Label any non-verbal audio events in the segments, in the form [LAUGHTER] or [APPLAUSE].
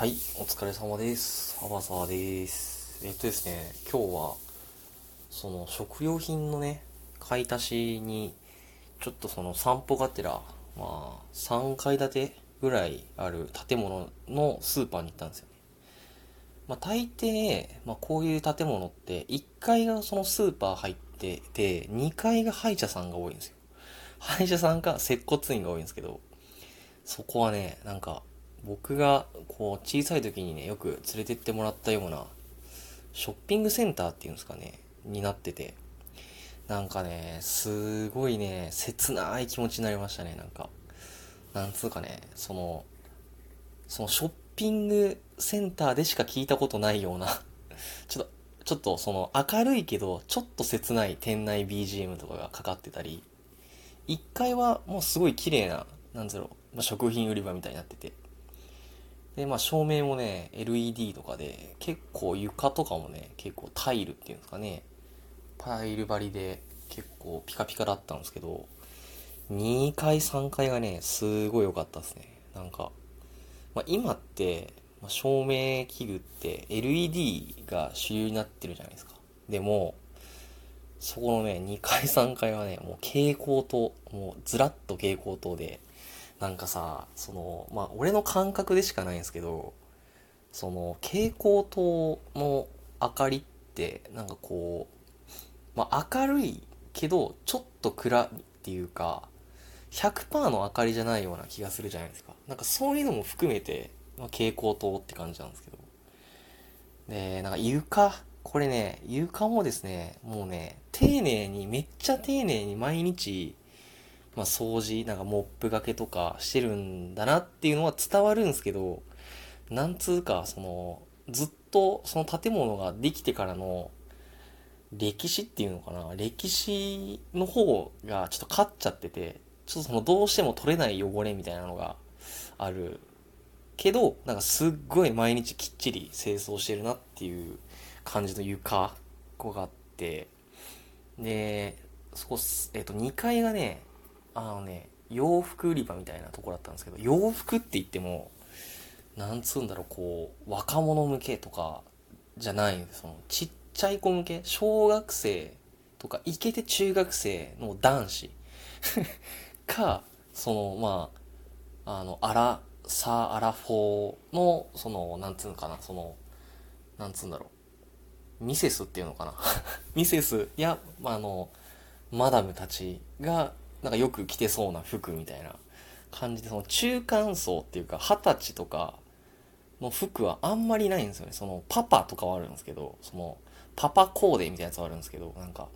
はい、お疲れ様です。アバサーです。えっとですね、今日は、その食料品のね、買い足しに、ちょっとその散歩がてら、まあ、3階建てぐらいある建物のスーパーに行ったんですよね。まあ、大抵、まあ、こういう建物って、1階がそのスーパー入ってて、2階が歯医者さんが多いんですよ。歯医者さんか接骨院が多いんですけど、そこはね、なんか、僕がこう小さい時にね、よく連れてってもらったような、ショッピングセンターっていうんですかね、になってて、なんかね、すごいね、切ない気持ちになりましたね、なんか。なんつうかね、その、そのショッピングセンターでしか聞いたことないような、ちょっと、ちょっとその明るいけど、ちょっと切ない店内 BGM とかがかかってたり、1階はもうすごい綺麗な、なんだろう、まあ、食品売り場みたいになってて。で、まあ照明もね、LED とかで、結構床とかもね、結構タイルっていうんですかね、タイル張りで結構ピカピカだったんですけど、2階3階がね、すごい良かったですね。なんか、まあ今って、まあ、照明器具って LED が主流になってるじゃないですか。でも、そこのね、2階3階はね、もう蛍光灯、もうずらっと蛍光灯で、なんかさ、その、まあ、俺の感覚でしかないんですけど、その、蛍光灯の明かりって、なんかこう、まあ、明るいけど、ちょっと暗いっていうか、100%の明かりじゃないような気がするじゃないですか。なんかそういうのも含めて、まあ、蛍光灯って感じなんですけど。で、なんか床、これね、床もですね、もうね、丁寧に、めっちゃ丁寧に毎日、まあ、掃除、なんかモップがけとかしてるんだなっていうのは伝わるんですけど、なんつうか、その、ずっとその建物ができてからの歴史っていうのかな歴史の方がちょっと勝っちゃってて、ちょっとそのどうしても取れない汚れみたいなのがあるけど、なんかすっごい毎日きっちり清掃してるなっていう感じの床があって、で、そこ、えっ、と、2階がね、あのね、洋服売り場みたいなとこだったんですけど、洋服って言っても、なんつうんだろう、こう、若者向けとかじゃないんです。その、ちっちゃい子向け、小学生とか、イケて中学生の男子 [LAUGHS] か、その、まあ、あの、アラ、サー、アラフォーの、その、なんつうのかな、その、なんつうんだろう、ミセスっていうのかな。[LAUGHS] ミセスや、ま、あの、マダムたちが、なんかよく着てそうな服みたいな感じで、その中間層っていうか、二十歳とかの服はあんまりないんですよね。そのパパとかはあるんですけど、そのパパコーデみたいなやつはあるんですけど、なんか、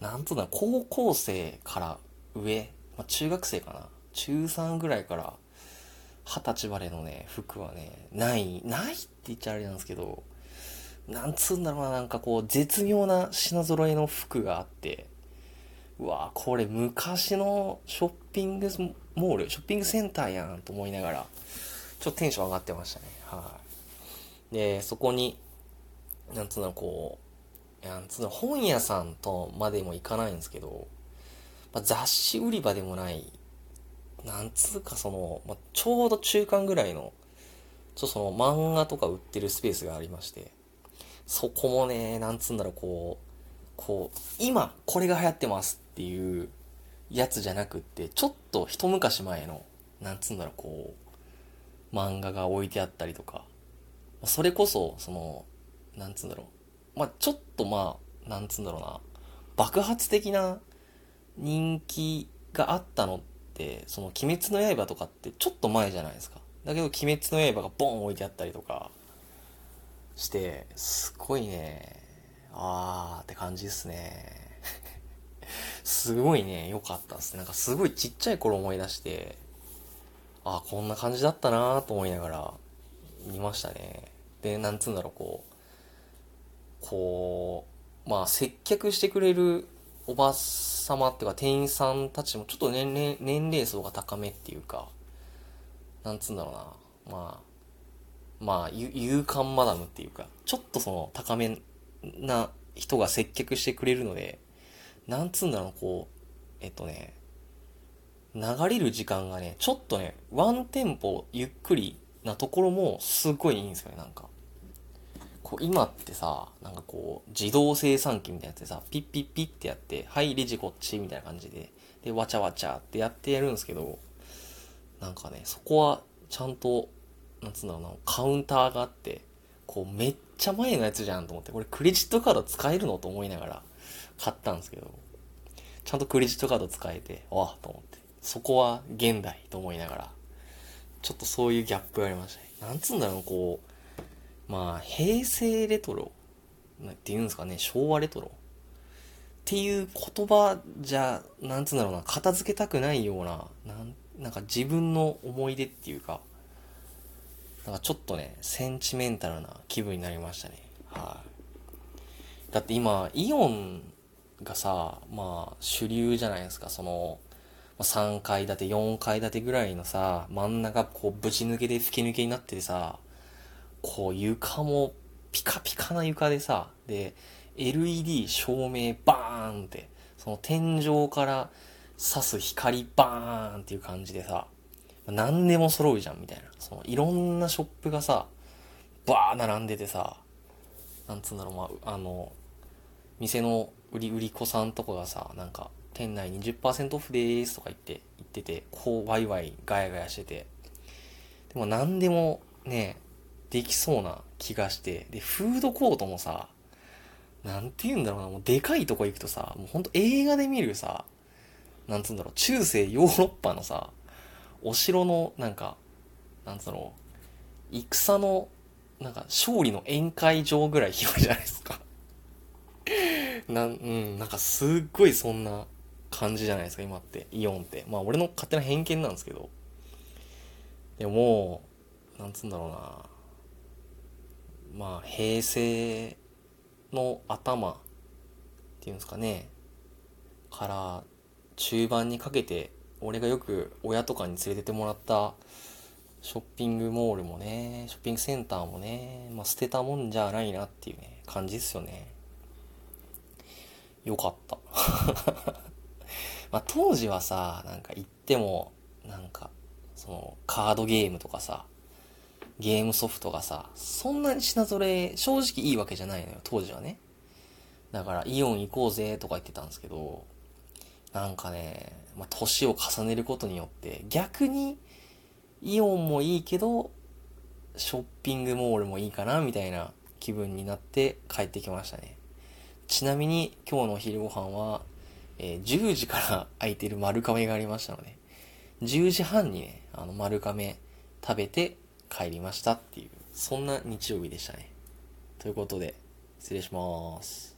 なんとな高校生から上、まあ、中学生かな。中3ぐらいから二十歳までのね、服はね、ない、ないって言っちゃあれなんですけど、なんつうんだろうな、なんかこう、絶妙な品揃えの服があって、うわこれ昔のショッピングモール、ショッピングセンターやんと思いながら、ちょっとテンション上がってましたね。はい。で、そこに、なんつうの、こう、なんつうの、本屋さんとまでもいかないんですけど、まあ、雑誌売り場でもない、なんつうかその、まあ、ちょうど中間ぐらいの、ちょっとその漫画とか売ってるスペースがありまして、そこもね、なんつうんだろう、こう、こう、今これが流行ってますっていうやつじゃなくって、ちょっと一昔前の、なんつうんだろう、こう、漫画が置いてあったりとか、それこそ、その、なんつうんだろう、まあ、ちょっとまあ、なんつうんだろうな、爆発的な人気があったのって、その、鬼滅の刃とかってちょっと前じゃないですか。だけど、鬼滅の刃がボン置いてあったりとかして、すごいね、あーって感じですね。すごいね、良かったですね。なんかすごいちっちゃい頃思い出して、あーこんな感じだったなーと思いながら見ましたね。で、なんつうんだろう、こう、こう、まあ接客してくれるおばさまっていうか店員さんたちもちょっと年齢、年齢層が高めっていうか、なんつうんだろうな、まあ、まあ、勇敢マダムっていうか、ちょっとその高めな人が接客してくれるので、なんつうんだろう、こう、えっとね、流れる時間がね、ちょっとね、ワンテンポゆっくりなところもすごいいいんですよね、なんか。こう今ってさ、なんかこう、自動生産機みたいなやつでさ、ピッピッピッってやって、はい、レジこっちみたいな感じで、で、わちゃわちゃってやってやるんですけど、なんかね、そこはちゃんと、なんつうんだろうな、カウンターがあって、こう、めっっちゃ前のやつじゃんと思って、これクレジットカード使えるのと思いながら買ったんですけど、ちゃんとクレジットカード使えて、わあと思って、そこは現代と思いながら、ちょっとそういうギャップがありましたね。なんつうんだろう、こう、まあ、平成レトロっていうんですかね、昭和レトロ。っていう言葉じゃ、なんつうんだろうな、片付けたくないような、なんなんか自分の思い出っていうか、なんかちょっとね、センチメンタルな気分になりましたね。はい。だって今、イオンがさ、まあ、主流じゃないですか、その、3階建て、4階建てぐらいのさ、真ん中こうぶち抜けで吹き抜けになっててさ、こう床もピカピカな床でさ、で、LED 照明バーンって、その天井から刺す光バーンっていう感じでさ、何でも揃うじゃんみたいな。そのいろんなショップがさ、バー並んでてさ、なんつうんだろう、まあ、あの、店の売り売り子さんとかがさ、なんか、店内20%オフでーすとか言って、言ってて、こうワイワイガヤガヤしてて。でも何でもね、できそうな気がして、で、フードコートもさ、なんて言うんだろうな、もうでかいとこ行くとさ、もうほんと映画で見るさ、なんつうんだろう、中世ヨーロッパのさ、お城の、なんか、なんつうの、戦の、なんか、勝利の宴会場ぐらい広いじゃないですか [LAUGHS] なん、うん、なんかすっごいそんな感じじゃないですか、今って。イオンって。まあ、俺の勝手な偏見なんですけど。でも、なんつうんだろうな。まあ、平成の頭っていうんですかね。から、中盤にかけて俺がよく親とかに連れてってもらったショッピングモールもねショッピングセンターもね、まあ、捨てたもんじゃないなっていうね感じっすよね。よかった。[LAUGHS] まあ当時はさなんか行ってもなんかそのカードゲームとかさゲームソフトがさそんなに品揃え正直いいわけじゃないのよ当時はね。だからイオン行こうぜとか言ってたんですけどなんかね、まあ、年を重ねることによって、逆に、イオンもいいけど、ショッピングモールもいいかな、みたいな気分になって帰ってきましたね。ちなみに、今日のお昼ご飯は、えー、10時から空いてる丸亀がありましたので、10時半にね、あの丸亀食べて帰りましたっていう、そんな日曜日でしたね。ということで、失礼します。